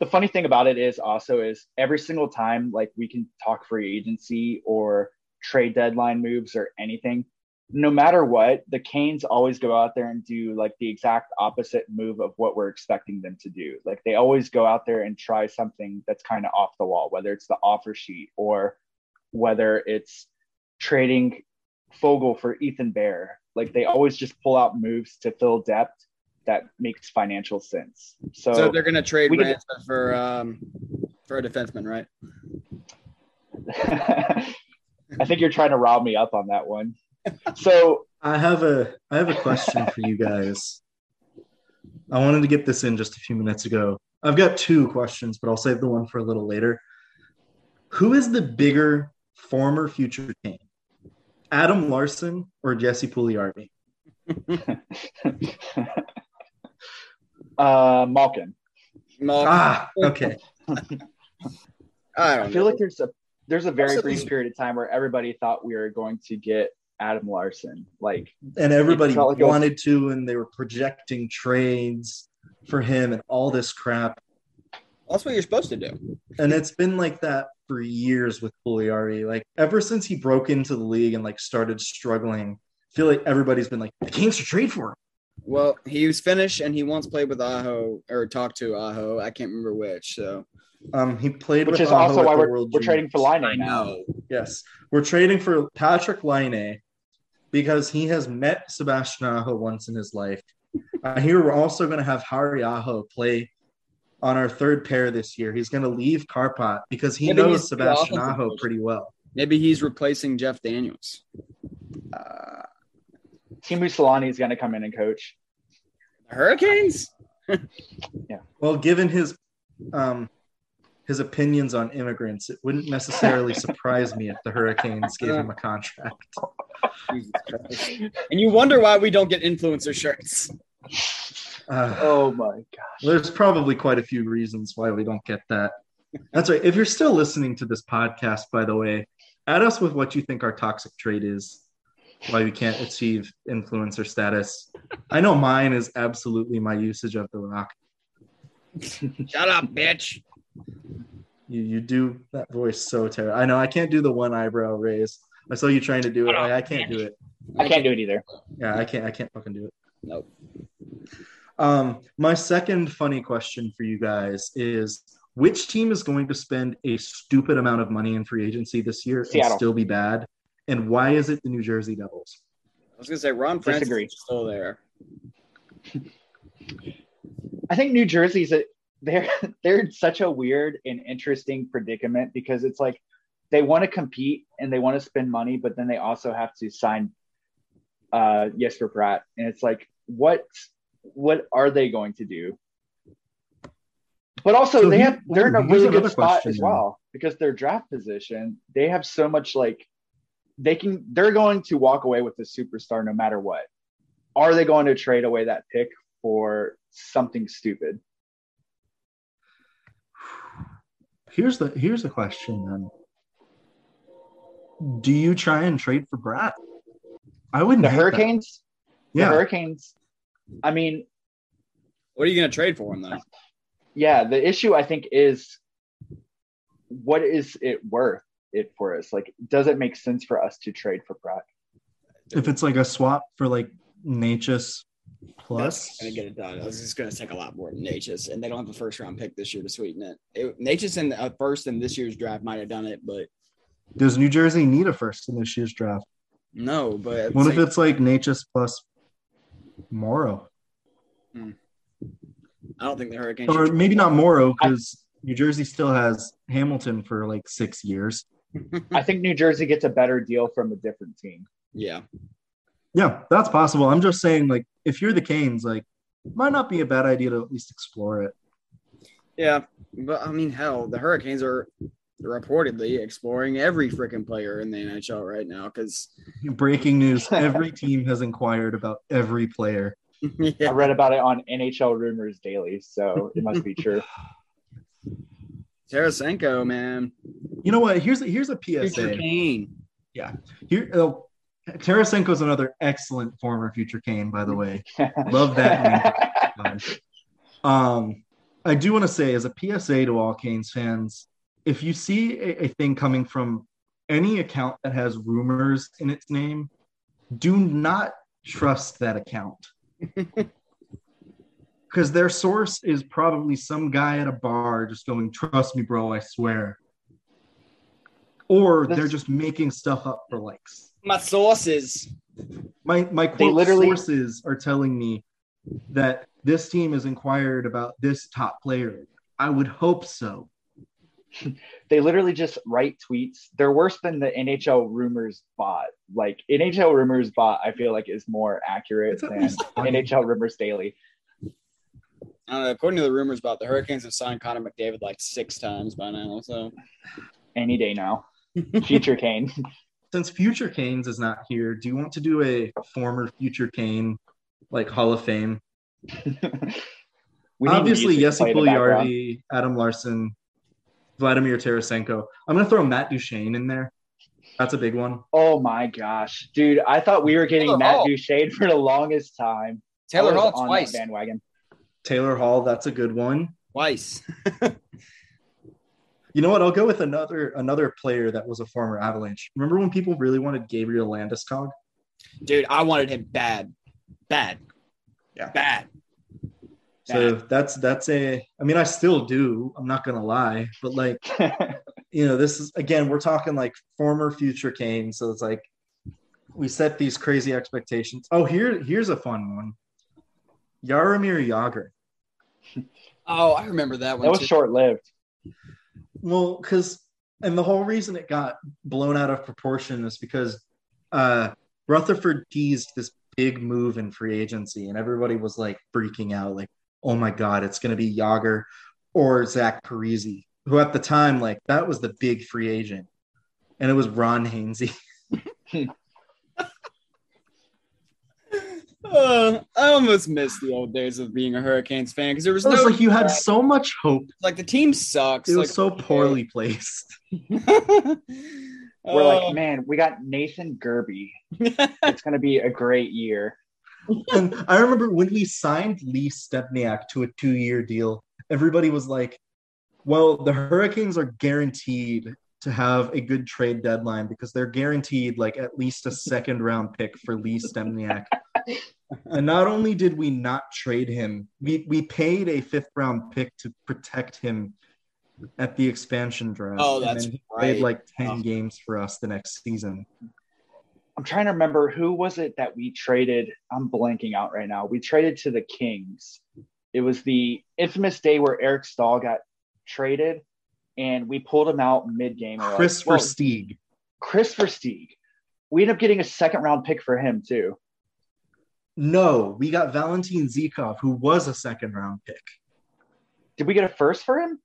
Speaker 6: The funny thing about it is also is every single time like we can talk free agency or trade deadline moves or anything no matter what the canes always go out there and do like the exact opposite move of what we're expecting them to do. Like they always go out there and try something that's kind of off the wall whether it's the offer sheet or whether it's trading foegele for ethan bear. Like they always just pull out moves to fill depth that makes financial sense so,
Speaker 5: So they're going to trade
Speaker 6: we
Speaker 5: for um, for a defenseman, right?
Speaker 6: I think you're trying to rob me up on that one. So
Speaker 4: I have a I have a question for you guys. I wanted to get this in just a few minutes ago. I've got two questions, but I'll save the one for a little later. Who is the bigger former future king? Adam Larsson or Jesse Puljujärvi?
Speaker 6: uh Malkin.
Speaker 5: Malkin.
Speaker 4: Ah, okay.
Speaker 5: I
Speaker 6: I
Speaker 5: don't
Speaker 6: feel
Speaker 5: know.
Speaker 6: like there's a there's a very brief period of time where everybody thought we were going to get Adam Larsson. Like
Speaker 4: And everybody
Speaker 6: like it was-
Speaker 4: wanted to, and they were projecting trades for him and all this crap.
Speaker 5: That's what you're supposed to do.
Speaker 4: And it's been like that for years with Puljujärvi. Like ever since he broke into the league and like started struggling, I feel like everybody's been like, the Kings should trade for him.
Speaker 5: Well, he was Finnish and he once played with Aho or talked to Aho. I can't remember which. So
Speaker 4: Um, he played
Speaker 6: which
Speaker 4: with
Speaker 6: is
Speaker 4: Aho
Speaker 6: also why we're, we're trading for
Speaker 4: Juniors.
Speaker 6: Line now.
Speaker 4: Yes, we're trading for Patrik Laine because he has met Sebastian Aho once in his life. I hear we're also going to have Hari Aho play on our third pair this year. He's going to leave Kärpät because he
Speaker 5: Maybe
Speaker 4: knows Sebastian Aho pretty well.
Speaker 5: maybe he's replacing Jeff Daniels.
Speaker 4: Uh,
Speaker 6: Teemu Selänne is going to come in and coach.
Speaker 5: Hurricanes? Yeah.
Speaker 4: Well, given his um, his opinions on immigrants, it wouldn't necessarily surprise me if the Hurricanes gave him a contract.
Speaker 5: Jesus And you wonder why we don't get influencer shirts.
Speaker 4: Uh,
Speaker 6: Oh my god!
Speaker 4: there's probably quite a few reasons why we don't get that. That's right. If you're still listening to this podcast, by the way, add us with what you think our toxic trait is, why we can't achieve influencer status. I know mine is absolutely my usage of the rock.
Speaker 5: Shut up, bitch.
Speaker 4: You you do that voice so terrible. I know I can't do the one eyebrow raise. I saw you trying to do it. I, I can't do it.
Speaker 6: I can't do it either.
Speaker 4: Yeah, I can't. I can't fucking do it.
Speaker 5: Nope.
Speaker 4: Um, my second funny question for you guys is: Which team is going to spend a stupid amount of money in free agency this year
Speaker 6: Seattle.
Speaker 4: and still be bad? And why is it the New Jersey Devils?
Speaker 5: I was gonna say Ron Francis
Speaker 6: Disagree.
Speaker 5: is still there.
Speaker 6: I think New Jersey's a they're they're in such a weird and interesting predicament because it's like they want to compete and they want to spend money, but then they also have to sign uh Jesper Bratt. And it's like, what what are they going to do? But also
Speaker 4: So
Speaker 6: they
Speaker 4: he-
Speaker 6: have they're in a really good spot
Speaker 4: question
Speaker 6: as
Speaker 4: then.
Speaker 6: well because their draft position, they have so much like they can they're going to walk away with a superstar no matter what. Are they going to trade away that pick for something stupid?
Speaker 4: Here's the here's the question then. Do you try and trade for Bratt? I wouldn't.
Speaker 6: The
Speaker 4: hate that.
Speaker 6: Hurricanes, the
Speaker 4: Yeah.
Speaker 6: Hurricanes. I mean,
Speaker 5: What are you gonna trade for him though?
Speaker 6: yeah, the issue I think is what is it worth it for us? Like, does it make sense for us to trade for Bratt?
Speaker 4: If it's like a swap for like Necas plus,
Speaker 5: That's gonna get it done. It's just gonna take a lot more than Necas, and they don't have a first round pick this year to sweeten it. it Necas in the uh, first in this year's draft might have done it, but
Speaker 4: does New Jersey need a first in this year's draft?
Speaker 5: no. But at the
Speaker 4: What if it's like Necas plus Morrow,
Speaker 5: I don't think the Hurricanes.
Speaker 4: or maybe not Morrow because New Jersey still has Hamilton for like six years.
Speaker 6: I think New Jersey gets a better deal from a different team.
Speaker 5: yeah,
Speaker 4: Yeah, that's possible. I'm just saying, like, if you're the Canes, like, might not be a bad idea to at least explore it.
Speaker 5: yeah. But I mean, hell, the Hurricanes are reportedly exploring every freaking player in the NHL right now because
Speaker 4: Breaking news: Every team has inquired about every player.
Speaker 6: I read about it on NHL Rumors Daily, so it must be true.
Speaker 5: Tarasenko, man,
Speaker 4: You know what? Here's a, here's a
Speaker 5: future
Speaker 4: PSA.
Speaker 5: Kane.
Speaker 4: Here, oh, is another excellent former future Kane, by the way. Love that. Um, I do want to say, as a PSA to all Canes fans, if you see a, a thing coming from any account that has rumors in its name, do not trust that account. Because their source is probably some guy at a bar just going, Trust me, bro, I swear. Or they're just making stuff up for likes.
Speaker 5: My sources.
Speaker 4: My my quote
Speaker 6: literally-
Speaker 4: sources are telling me that this team has inquired about this top player. I would hope so.
Speaker 6: they literally just write tweets. They're worse than the NHL Rumors bot. Like NHL Rumors bot, I feel like is more accurate
Speaker 4: It's
Speaker 6: than. NHL Rumors Daily.
Speaker 5: I don't know, according to the rumors about the Hurricanes have signed Connor McDavid like six times by now. So
Speaker 6: Any day now. Future Kane.
Speaker 4: Since Future Canes is not here, do you want to do a former Future Kane like Hall of Fame? Obviously,
Speaker 6: music to
Speaker 4: Yessi
Speaker 6: play in the background.
Speaker 4: Puljujärvi, Adam Larsson, Vladimir Tarasenko. I'm gonna throw Matt Duchene in there. That's a big one.
Speaker 6: Oh my gosh, dude! I thought we were getting
Speaker 5: Taylor
Speaker 6: Matt
Speaker 5: Hall.
Speaker 6: Duchene for the longest time.
Speaker 5: Taylor
Speaker 6: I
Speaker 5: Hall
Speaker 6: on
Speaker 5: twice.
Speaker 6: bandwagon.
Speaker 4: Taylor Hall, that's a good one.
Speaker 5: Twice.
Speaker 4: You know what? I'll go with another another player that was a former Avalanche. Remember when people really wanted Gabriel Landeskog?
Speaker 5: Dude, I wanted him bad. Bad.
Speaker 4: Yeah.
Speaker 5: Bad.
Speaker 4: So that's that's a. I mean, I still do. I'm not gonna lie, but like you know, this is again, we're talking like former future Kane. So it's like we set these crazy expectations. Oh, here here's a fun one. Jaromir Jagr.
Speaker 5: Oh, I remember that one.
Speaker 6: that was short lived.
Speaker 4: Well, because and the whole reason it got blown out of proportion is because uh Rutherford teased this big move in free agency, and everybody was like freaking out, like, "Oh my god, it's going to be Jagr or Zach Parise," who at the time, like, that was the big free agent, and it was Ron Hainsey.
Speaker 5: Uh, I almost miss the old days of being a Hurricanes fan because there was
Speaker 4: It was
Speaker 5: no
Speaker 4: like you had so much hope.
Speaker 5: like the team sucks.
Speaker 4: It was
Speaker 5: like,
Speaker 4: so poorly placed.
Speaker 6: We're
Speaker 5: Oh.
Speaker 6: like, man, we got Nathan Gerbe. It's going to be a great year.
Speaker 4: And I remember when we signed Lee Stempniak to a two-year deal, everybody was like, "Well, the Hurricanes are guaranteed to have a good trade deadline because they're guaranteed like at least a second-round pick for Lee Stempniak." and not only did we not trade him, we we paid a fifth-round pick to protect him at the expansion draft.
Speaker 5: Oh,
Speaker 4: And
Speaker 5: that's
Speaker 4: then he
Speaker 5: right.
Speaker 4: Played like ten
Speaker 5: Oh.
Speaker 4: games for us the next season.
Speaker 6: I'm trying to remember who was it that we traded. I'm blanking out right now. We traded to the Kings. It was the infamous day where Eric Staal got traded, and we pulled him out mid game.
Speaker 4: Kris Versteeg.
Speaker 6: Kris Versteeg. We ended up getting a second round pick for him too.
Speaker 4: No, we got Valentin Zykov, who was a second round pick.
Speaker 6: Did we get a first for him?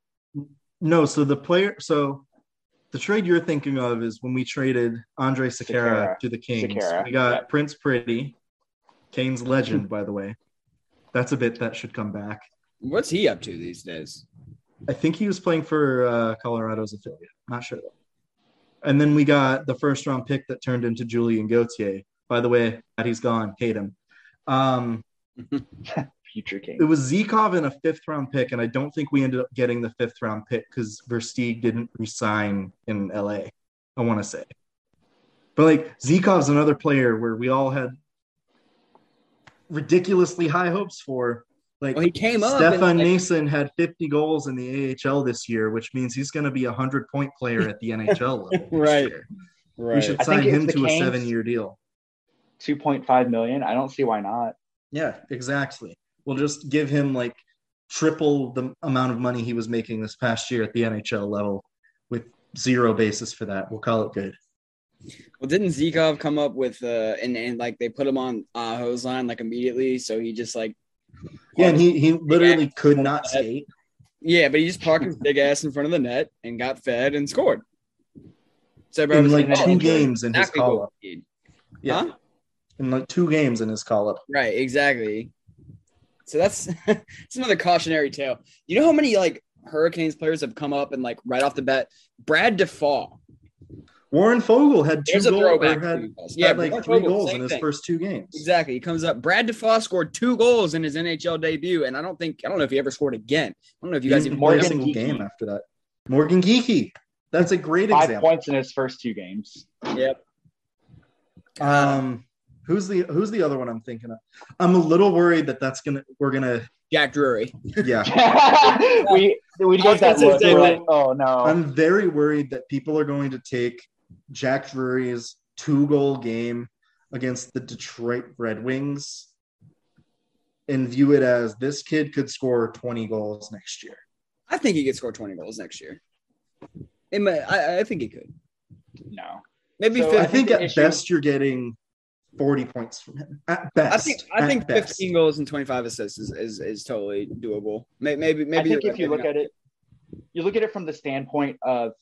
Speaker 4: No, so the player, so the trade you're thinking of is when we traded Andre Sekera
Speaker 6: Sekera.
Speaker 4: to the Kings.
Speaker 6: Sekera,
Speaker 4: we got
Speaker 6: yeah.
Speaker 4: Prince Pretty, Kane's legend, by the way. That's a bit that should come back.
Speaker 5: What's he up to these days?
Speaker 4: I think he was playing for uh, Colorado's affiliate. Not sure though. And then we got the first round pick that turned into Julien Gauthier. By the way, that he's gone. Hate him. Um,
Speaker 6: Future King.
Speaker 4: it was Zykov in a fifth round pick, and I don't think we ended up getting the fifth round pick because Versteeg didn't resign in LA. I want to say, but like Zykov's another player where we all had ridiculously high hopes for. Like
Speaker 5: Well, he came up.
Speaker 4: Stefan
Speaker 5: and, like,
Speaker 4: Noesen had 50 goals in the AHL this year, which means he's going to be a hundred point player at the NHL level.
Speaker 5: Right.
Speaker 4: year.
Speaker 5: right.
Speaker 4: We should
Speaker 6: I
Speaker 4: sign him
Speaker 6: the
Speaker 4: to a seven year deal.
Speaker 6: 2.5 million. I don't see why not.
Speaker 4: Yeah, exactly. We'll just give him like triple the amount of money he was making this past year at the NHL level with zero basis for that. We'll call it good.
Speaker 5: Well, didn't Zykov come up with uh and, and like they put him on uh hose line like immediately, so he just like
Speaker 4: Yeah, and he, he literally could not skate.
Speaker 5: yeah, but he just parked his big ass in front of the net and got fed and scored. So everybody
Speaker 4: In like
Speaker 5: like,
Speaker 4: two
Speaker 5: oh,
Speaker 4: games in his
Speaker 5: exactly
Speaker 4: call up. Yeah.
Speaker 5: Huh?
Speaker 4: In like two games in his call up.
Speaker 5: Right, exactly. So that's it's another cautionary tale. You know how many like Hurricanes players have come up and like right off the bat, Brad Default.
Speaker 4: Warren Foegele had two goals or
Speaker 5: throwback.
Speaker 4: had,
Speaker 5: to you guys.
Speaker 4: yeah,
Speaker 5: yeah,
Speaker 4: like
Speaker 5: Brad
Speaker 4: three
Speaker 5: Foegele,
Speaker 4: goals in his
Speaker 5: thing.
Speaker 4: first two games.
Speaker 5: Exactly. He comes up. Brad Defoe scored two goals in his NHL debut, and I don't think I don't know if he ever scored again. I don't know if you
Speaker 4: He
Speaker 5: guys
Speaker 4: didn't
Speaker 5: even
Speaker 4: play a single
Speaker 6: Geekie.
Speaker 4: game after that. Morgan Geekie. That's a great
Speaker 6: Five
Speaker 4: example.
Speaker 6: points in his first two games.
Speaker 5: Yep.
Speaker 4: Um, who's the who's the other one I'm thinking of? I'm a little worried that that's gonna we're gonna
Speaker 5: Jack Drury.
Speaker 4: yeah.
Speaker 6: we we
Speaker 5: I was
Speaker 6: get that
Speaker 5: gonna
Speaker 6: look.
Speaker 5: say
Speaker 6: We're like, oh no.
Speaker 4: I'm very worried that people are going to take Jack Drury's two goal game against the Detroit Red Wings and view it as this kid could score 20 goals next year.
Speaker 5: I think he could score twenty goals next year. It may, I, I think he could.
Speaker 6: no.
Speaker 5: Maybe
Speaker 6: So,
Speaker 5: 15.
Speaker 4: I
Speaker 6: I
Speaker 4: think
Speaker 6: think the
Speaker 4: at
Speaker 6: issue-
Speaker 4: best you're getting 40 points from him. At best.
Speaker 5: I think I
Speaker 4: At
Speaker 5: think
Speaker 4: best.
Speaker 5: 15 goals and 25 assists is, is, is totally doable. Maybe maybe maybe
Speaker 6: I think if you look at it, you look at it from the standpoint of,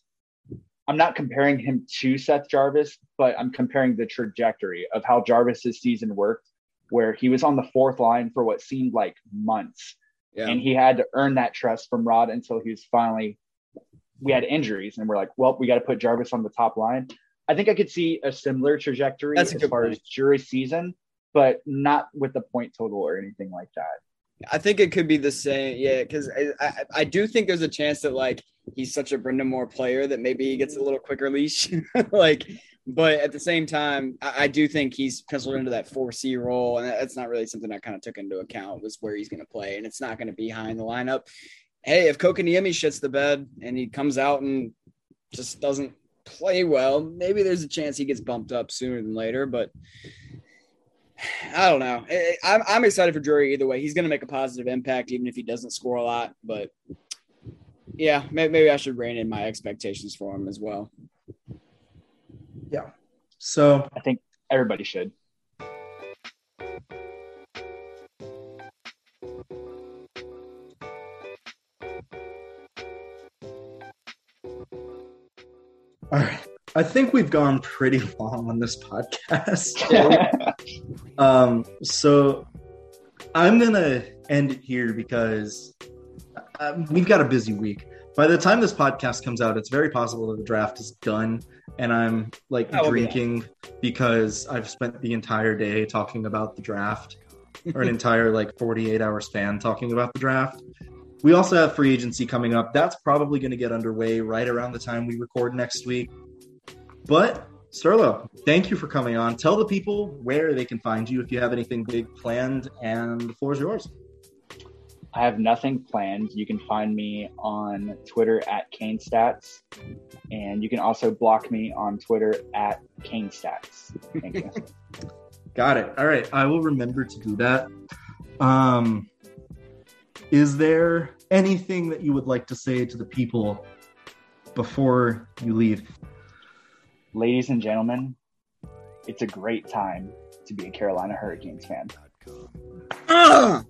Speaker 6: I'm not comparing him to Seth Jarvis, but I'm comparing the trajectory of how Jarvis's season worked, where he was on the fourth line for what seemed like months,
Speaker 5: yeah.
Speaker 6: and he had to earn that trust from Rod until he was finally. We had injuries, and we're like, well, we got to put Jarvis on the top line. I think I could see a similar trajectory as far
Speaker 5: point.
Speaker 6: as jury season, but not with the point total or anything like that.
Speaker 5: I think it could be the same. Yeah, because I, I I do think there's a chance that like he's such a Brind'Amour player that maybe he gets a little quicker leash. like, but at the same time, I, I do think he's penciled into that four C role, and that's not really something I kind of took into account was where he's going to play, and it's not going to be high in the lineup. Hey, if Kotkaniemi shits the bed and he comes out and just doesn't play well, maybe there's a chance he gets bumped up sooner than later, but. I don't know. I- I'm, I'm excited for Drury either way. He's going to make a positive impact, even if he doesn't score a lot. But yeah, maybe, maybe I should rein in my expectations for him as well. Yeah.
Speaker 4: So
Speaker 6: I think everybody should.
Speaker 4: I think we've gone pretty long on this podcast. Um, so I'm gonna end it here because uh, we've got a busy week. By the time this podcast comes out, it's very possible that the draft is done, and I'm like
Speaker 5: Oh,
Speaker 4: drinking because I've spent the entire day talking about the draft, or an entire like 48 hour span talking about the draft. We also have free agency coming up. That's probably going to get underway right around the time we record next week. But Sterlo, thank you for coming on. Tell the people where they can find you if you have anything big planned, and the floor is yours.
Speaker 6: I have nothing planned. You can find me on Twitter at CaneStats, and you can also block me on Twitter at CaneStats. Thank you.
Speaker 4: Got it. All right, I will remember to do that. Um, is there anything that you would like to say to the people before you leave?
Speaker 6: Ladies and gentlemen, it's a great time to be a Carolina Hurricanes fan.